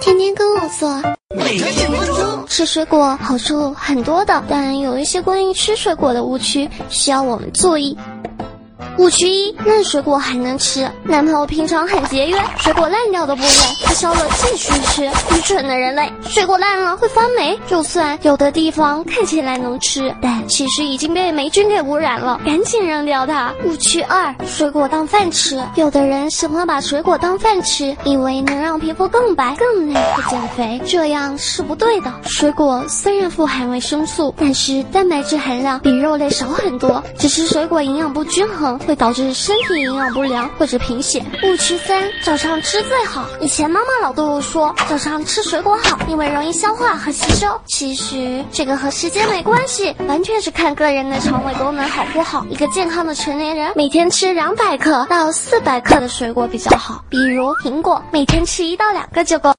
天天跟我做。每天几分钟，吃水果好处很多的，但有一些关于吃水果的误区需要我们注意。误区一：烂水果还能吃。男朋友平常很节约，水果烂掉的部分他烧了继续吃。愚蠢的人类，水果烂了会发霉，就算有的地方看起来能吃，但其实已经被霉菌给污染了，赶紧扔掉它。误区二：水果当饭吃。有的人喜欢把水果当饭吃，以为能让皮肤更白、更嫩、不减肥，这样是不对的。水果虽然富含维生素，但是蛋白质含量比肉类少很多，只是水果营养不均衡。会导致身体营养不良或者贫血。误区三：早上吃最好。以前妈妈老对我说，早上吃水果好，因为容易消化和吸收。其实这个和时间没关系，完全是看个人的肠胃功能好不好。一个健康的成年人，每天吃两百克到四百克的水果比较好，比如苹果，每天吃一到两个就够。